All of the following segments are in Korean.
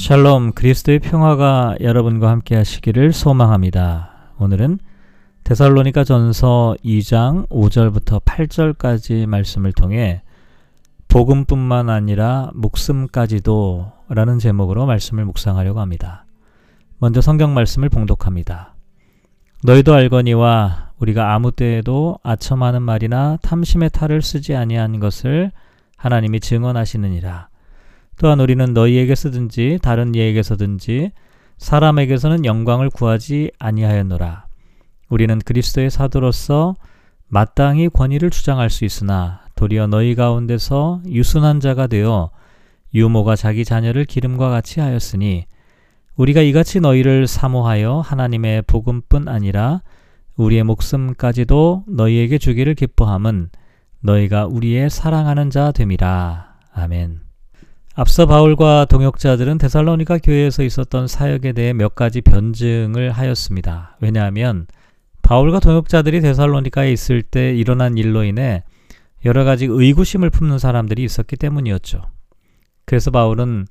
샬롬 그리스도의 평화가 여러분과 함께 하시기를 소망합니다. 오늘은 데살로니가 전서 2장 5절부터 8절까지 말씀을 통해 복음뿐만 아니라 목숨까지도 라는 제목으로 말씀을 묵상하려고 합니다. 먼저 성경 말씀을 봉독합니다. 너희도 알거니와 우리가 아무 때에도 아첨하는 말이나 탐심의 탈을 쓰지 아니한 것을 하나님이 증언하시느니라. 또한 우리는 너희에게 쓰든지 다른 이에게서든지 사람에게서는 영광을 구하지 아니하였노라. 우리는 그리스도의 사도로서 마땅히 권위를 주장할 수 있으나 도리어 너희 가운데서 유순한 자가 되어 유모가 자기 자녀를 기름과 같이 하였으니 우리가 이같이 너희를 사모하여 하나님의 복음뿐 아니라 우리의 목숨까지도 너희에게 주기를 기뻐함은 너희가 우리의 사랑하는 자 됨이라. 아멘. 앞서 바울과 동역자들은 데살로니가 교회에서 있었던 사역에 대해 몇 가지 변증을 하였습니다. 왜냐하면 바울과 동역자들이 데살로니카에 있을 때 일어난 일로 인해 여러 가지 의구심을 품는 사람들이 있었기 때문이었죠. 그래서 바울은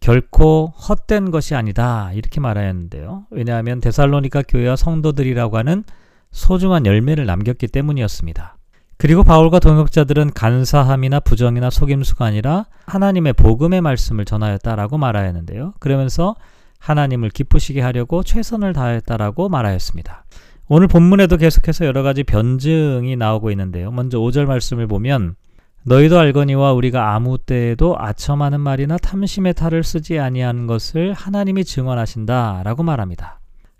결코 헛된 것이 아니다 이렇게 말하였는데요. 왜냐하면 데살로니카 교회와 성도들이라고 하는 소중한 열매를 남겼기 때문이었습니다. 그리고 바울과 동역자들은 간사함이나 부정이나 속임수가 아니라 하나님의 복음의 말씀을 전하였다라고 말하였는데요. 그러면서 하나님을 기쁘시게 하려고 최선을 다했다라고 말하였습니다. 오늘 본문에도 계속해서 여러 가지 변증이 나오고 있는데요. 먼저 5절 말씀을 보면 너희도 알거니와 우리가 아무 때에도 아첨하는 말이나 탐심의 탈을 쓰지 아니하는 것을 하나님이 증언하신다라고 말합니다.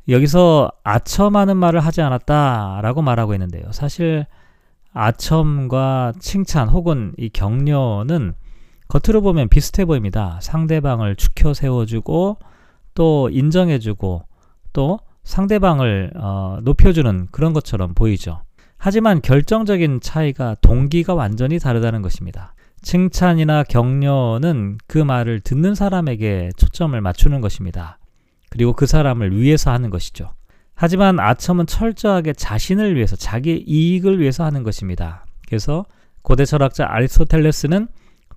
여기서 아첨하는 말을 하지 않았다라고 말하고 있는데요. 사실 아첨과 칭찬 혹은 이 격려는 겉으로 보면 비슷해 보입니다. 상대방을 축혀 세워주고 또 인정해주고 또 상대방을 어, 높여주는 그런 것처럼 보이죠. 하지만 결정적인 차이가 동기가 완전히 다르다는 것입니다. 칭찬이나 격려는 그 말을 듣는 사람에게 초점을 맞추는 것입니다. 그리고 그 사람을 위해서 하는 것이죠. 하지만 아첨은 철저하게 자신을 위해서 자기 이익을 위해서 하는 것입니다. 그래서 고대 철학자 아리스토텔레스는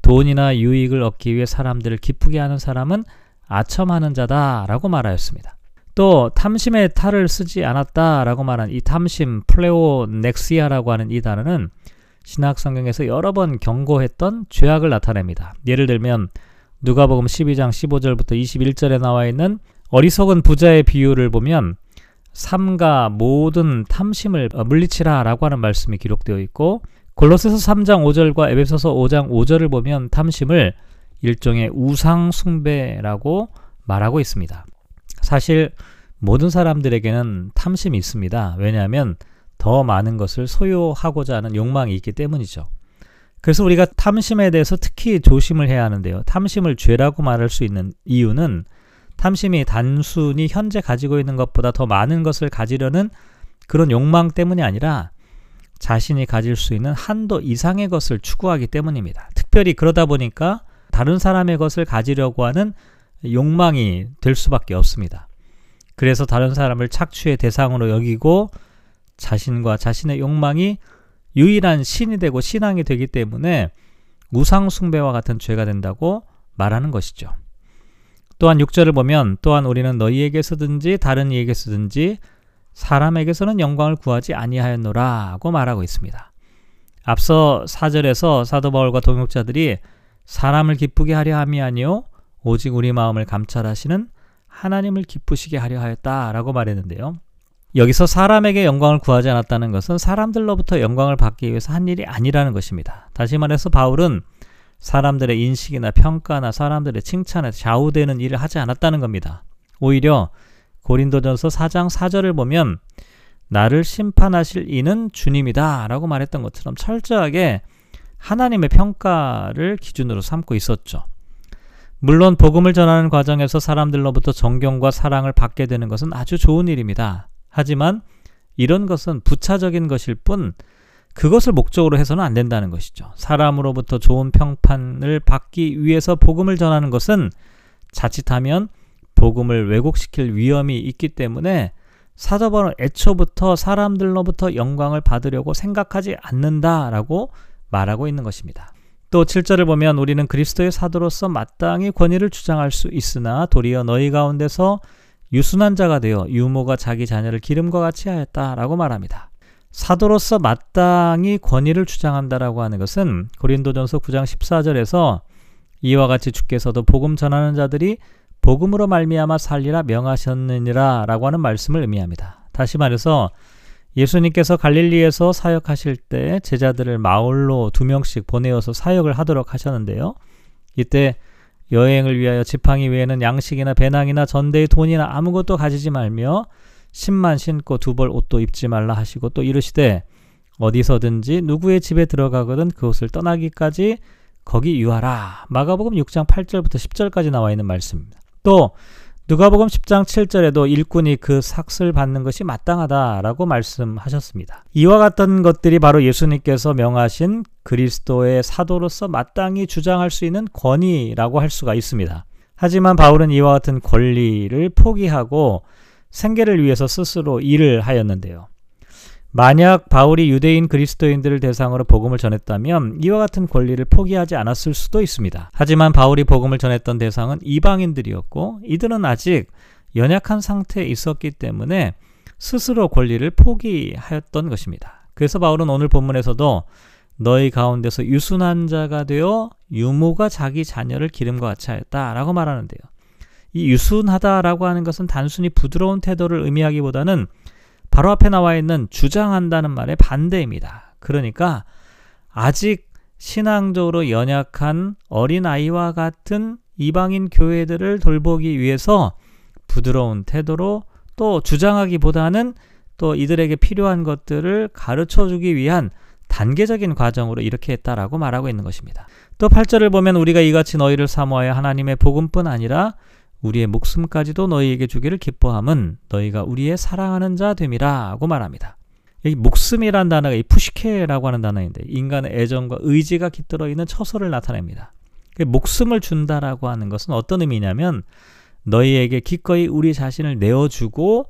돈이나 유익을 얻기 위해 사람들을 기쁘게 하는 사람은 아첨하는 자다라고 말하였습니다. 또 탐심의 탈을 쓰지 않았다라고 말한 이 탐심 플레오넥시아라고 하는 이 단어는 신학 성경에서 여러 번 경고했던 죄악을 나타냅니다. 예를 들면 누가복음 12장 15절부터 21절에 나와 있는 어리석은 부자의 비유를 보면 삼가 모든 탐심을 물리치라라고 하는 말씀이 기록되어 있고 골로새서 3장 5절과 에베소서 5장 5절을 보면 탐심을 일종의 우상 숭배라고 말하고 있습니다. 사실 모든 사람들에게는 탐심이 있습니다. 왜냐하면 더 많은 것을 소유하고자 하는 욕망이 있기 때문이죠. 그래서 우리가 탐심에 대해서 특히 조심을 해야 하는데요. 탐심을 죄라고 말할 수 있는 이유는 탐심이 단순히 현재 가지고 있는 것보다 더 많은 것을 가지려는 그런 욕망 때문이 아니라 자신이 가질 수 있는 한도 이상의 것을 추구하기 때문입니다. 특별히 그러다 보니까 다른 사람의 것을 가지려고 하는 욕망이 될 수밖에 없습니다. 그래서 다른 사람을 착취의 대상으로 여기고 자신과 자신의 욕망이 유일한 신이 되고 신앙이 되기 때문에 우상숭배와 같은 죄가 된다고 말하는 것이죠. 또한 6절을 보면 또한 우리는 너희에게서든지 다른 이에게서든지 사람에게서는 영광을 구하지 아니하였노라고 말하고 있습니다. 앞서 4절에서 사도 바울과 동역자들이 사람을 기쁘게 하려 함이 아니요 오직 우리 마음을 감찰하시는 하나님을 기쁘시게 하려 하였다라고 말했는데요. 여기서 사람에게 영광을 구하지 않았다는 것은 사람들로부터 영광을 받기 위해서 한 일이 아니라는 것입니다. 다시 말해서 바울은 사람들의 인식이나 평가나 사람들의 칭찬에 좌우되는 일을 하지 않았다는 겁니다. 오히려 고린도전서 4장 4절을 보면 나를 심판하실 이는 주님이다 라고 말했던 것처럼 철저하게 하나님의 평가를 기준으로 삼고 있었죠. 물론 복음을 전하는 과정에서 사람들로부터 존경과 사랑을 받게 되는 것은 아주 좋은 일입니다. 하지만 이런 것은 부차적인 것일 뿐 그것을 목적으로 해서는 안 된다는 것이죠. 사람으로부터 좋은 평판을 받기 위해서 복음을 전하는 것은 자칫하면 복음을 왜곡시킬 위험이 있기 때문에 사도바울은 애초부터 사람들로부터 영광을 받으려고 생각하지 않는다라고 말하고 있는 것입니다. 또 7절을 보면 우리는 그리스도의 사도로서 마땅히 권위를 주장할 수 있으나 도리어 너희 가운데서 유순한 자가 되어 유모가 자기 자녀를 기름과 같이 하였다라고 말합니다. 사도로서 마땅히 권위를 주장한다라고 하는 것은 고린도전서 9장 14절에서 이와 같이 주께서도 복음 전하는 자들이 복음으로 말미암아 살리라 명하셨느니라라고 하는 말씀을 의미합니다. 다시 말해서 예수님께서 갈릴리에서 사역하실 때 제자들을 마을로 두 명씩 보내어서 사역을 하도록 하셨는데요. 이때 여행을 위하여 지팡이 외에는 양식이나 배낭이나 전대의 돈이나 아무것도 가지지 말며 신만 신고 두 벌 옷도 입지 말라 하시고 또 이르시되 어디서든지 누구의 집에 들어가거든 그곳을 떠나기까지 거기 유하라. 마가복음 6장 8절부터 10절까지 나와 있는 말씀입니다. 또 누가복음 10장 7절에도 일꾼이 그 삭슬 받는 것이 마땅하다라고 말씀하셨습니다. 이와 같은 것들이 바로 예수님께서 명하신 그리스도의 사도로서 마땅히 주장할 수 있는 권위라고 할 수가 있습니다. 하지만 바울은 이와 같은 권리를 포기하고 생계를 위해서 스스로 일을 하였는데요. 만약 바울이 유대인 그리스도인들을 대상으로 복음을 전했다면 이와 같은 권리를 포기하지 않았을 수도 있습니다. 하지만 바울이 복음을 전했던 대상은 이방인들이었고 이들은 아직 연약한 상태에 있었기 때문에 스스로 권리를 포기하였던 것입니다. 그래서 바울은 오늘 본문에서도 너희 가운데서 유순한 자가 되어 유모가 자기 자녀를 기름과 같이 하였다 라고 말하는데요. 이 유순하다라고 하는 것은 단순히 부드러운 태도를 의미하기보다는 바로 앞에 나와 있는 주장한다는 말의 반대입니다. 그러니까 아직 신앙적으로 연약한 어린아이와 같은 이방인 교회들을 돌보기 위해서 부드러운 태도로 또 주장하기보다는 또 이들에게 필요한 것들을 가르쳐 주기 위한 단계적인 과정으로 이렇게 했다라고 말하고 있는 것입니다. 또 8절을 보면 우리가 이같이 너희를 사모하여 하나님의 복음뿐 아니라 우리의 목숨까지도 너희에게 주기를 기뻐함은 너희가 우리의 사랑하는 자 됨이라고 말합니다. 여기 목숨이란 단어가 이 푸시케라고 하는 단어인데 인간의 애정과 의지가 깃들어 있는 처소를 나타냅니다. 그 목숨을 준다라고 하는 것은 어떤 의미냐면 너희에게 기꺼이 우리 자신을 내어주고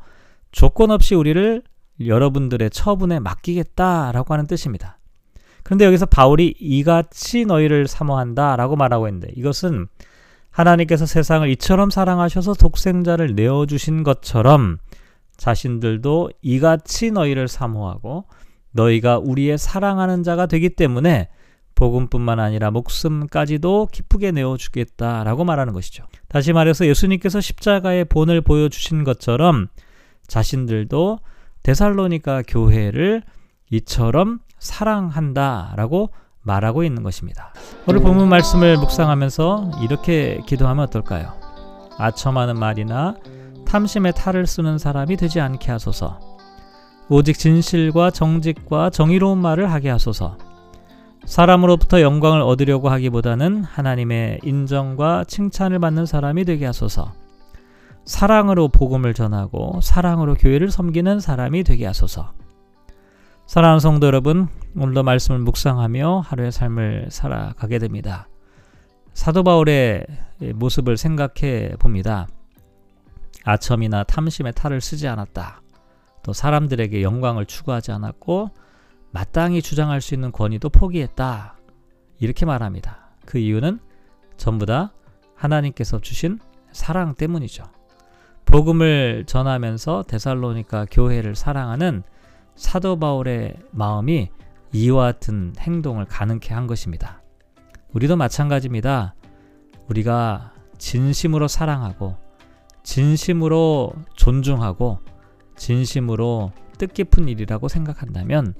조건 없이 우리를 여러분들의 처분에 맡기겠다라고 하는 뜻입니다. 그런데 여기서 바울이 이같이 너희를 사모한다라고 말하고 있는데 이것은 하나님께서 세상을 이처럼 사랑하셔서 독생자를 내어주신 것처럼 자신들도 이같이 너희를 사모하고 너희가 우리의 사랑하는 자가 되기 때문에 복음뿐만 아니라 목숨까지도 기쁘게 내어주겠다라고 말하는 것이죠. 다시 말해서 예수님께서 십자가의 본을 보여주신 것처럼 자신들도 데살로니가 교회를 이처럼 사랑한다라고 말하고 있는 것입니다. 오늘 본문 말씀을 묵상하면서 이렇게 기도하면 어떨까요? 아첨하는 말이나 탐심의 탈을 쓰는 사람이 되지 않게 하소서. 오직 진실과 정직과 정의로운 말을 하게 하소서. 사람으로부터 영광을 얻으려고 하기보다는 하나님의 인정과 칭찬을 받는 사람이 되게 하소서. 사랑으로 복음을 전하고 사랑으로 교회를 섬기는 사람이 되게 하소서. 사랑하는 성도 여러분, 오늘도 말씀을 묵상하며 하루의 삶을 살아가게 됩니다. 사도 바울의 모습을 생각해 봅니다. 아첨이나 탐심의 탈을 쓰지 않았다. 또 사람들에게 영광을 추구하지 않았고 마땅히 주장할 수 있는 권위도 포기했다. 이렇게 말합니다. 그 이유는 전부 다 하나님께서 주신 사랑 때문이죠. 복음을 전하면서 데살로니가 교회를 사랑하는 사도 바울의 마음이 이와 같은 행동을 가능케 한 것입니다. 우리도 마찬가지입니다. 우리가 진심으로 사랑하고 진심으로 존중하고 진심으로 뜻깊은 일이라고 생각한다면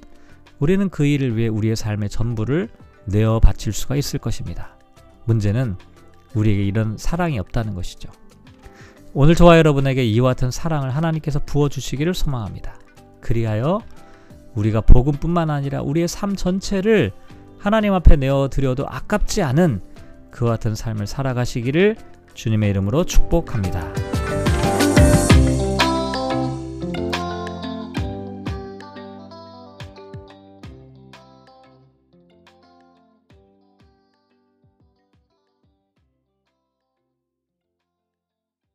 우리는 그 일을 위해 우리의 삶의 전부를 내어 바칠 수가 있을 것입니다. 문제는 우리에게 이런 사랑이 없다는 것이죠. 오늘 저와 여러분에게 이와 같은 사랑을 하나님께서 부어주시기를 소망합니다. 그리하여 우리가 복음뿐만 아니라 우리의 삶 전체를 하나님 앞에 내어 드려도 아깝지 않은 그와 같은 삶을 살아가시기를 주님의 이름으로 축복합니다.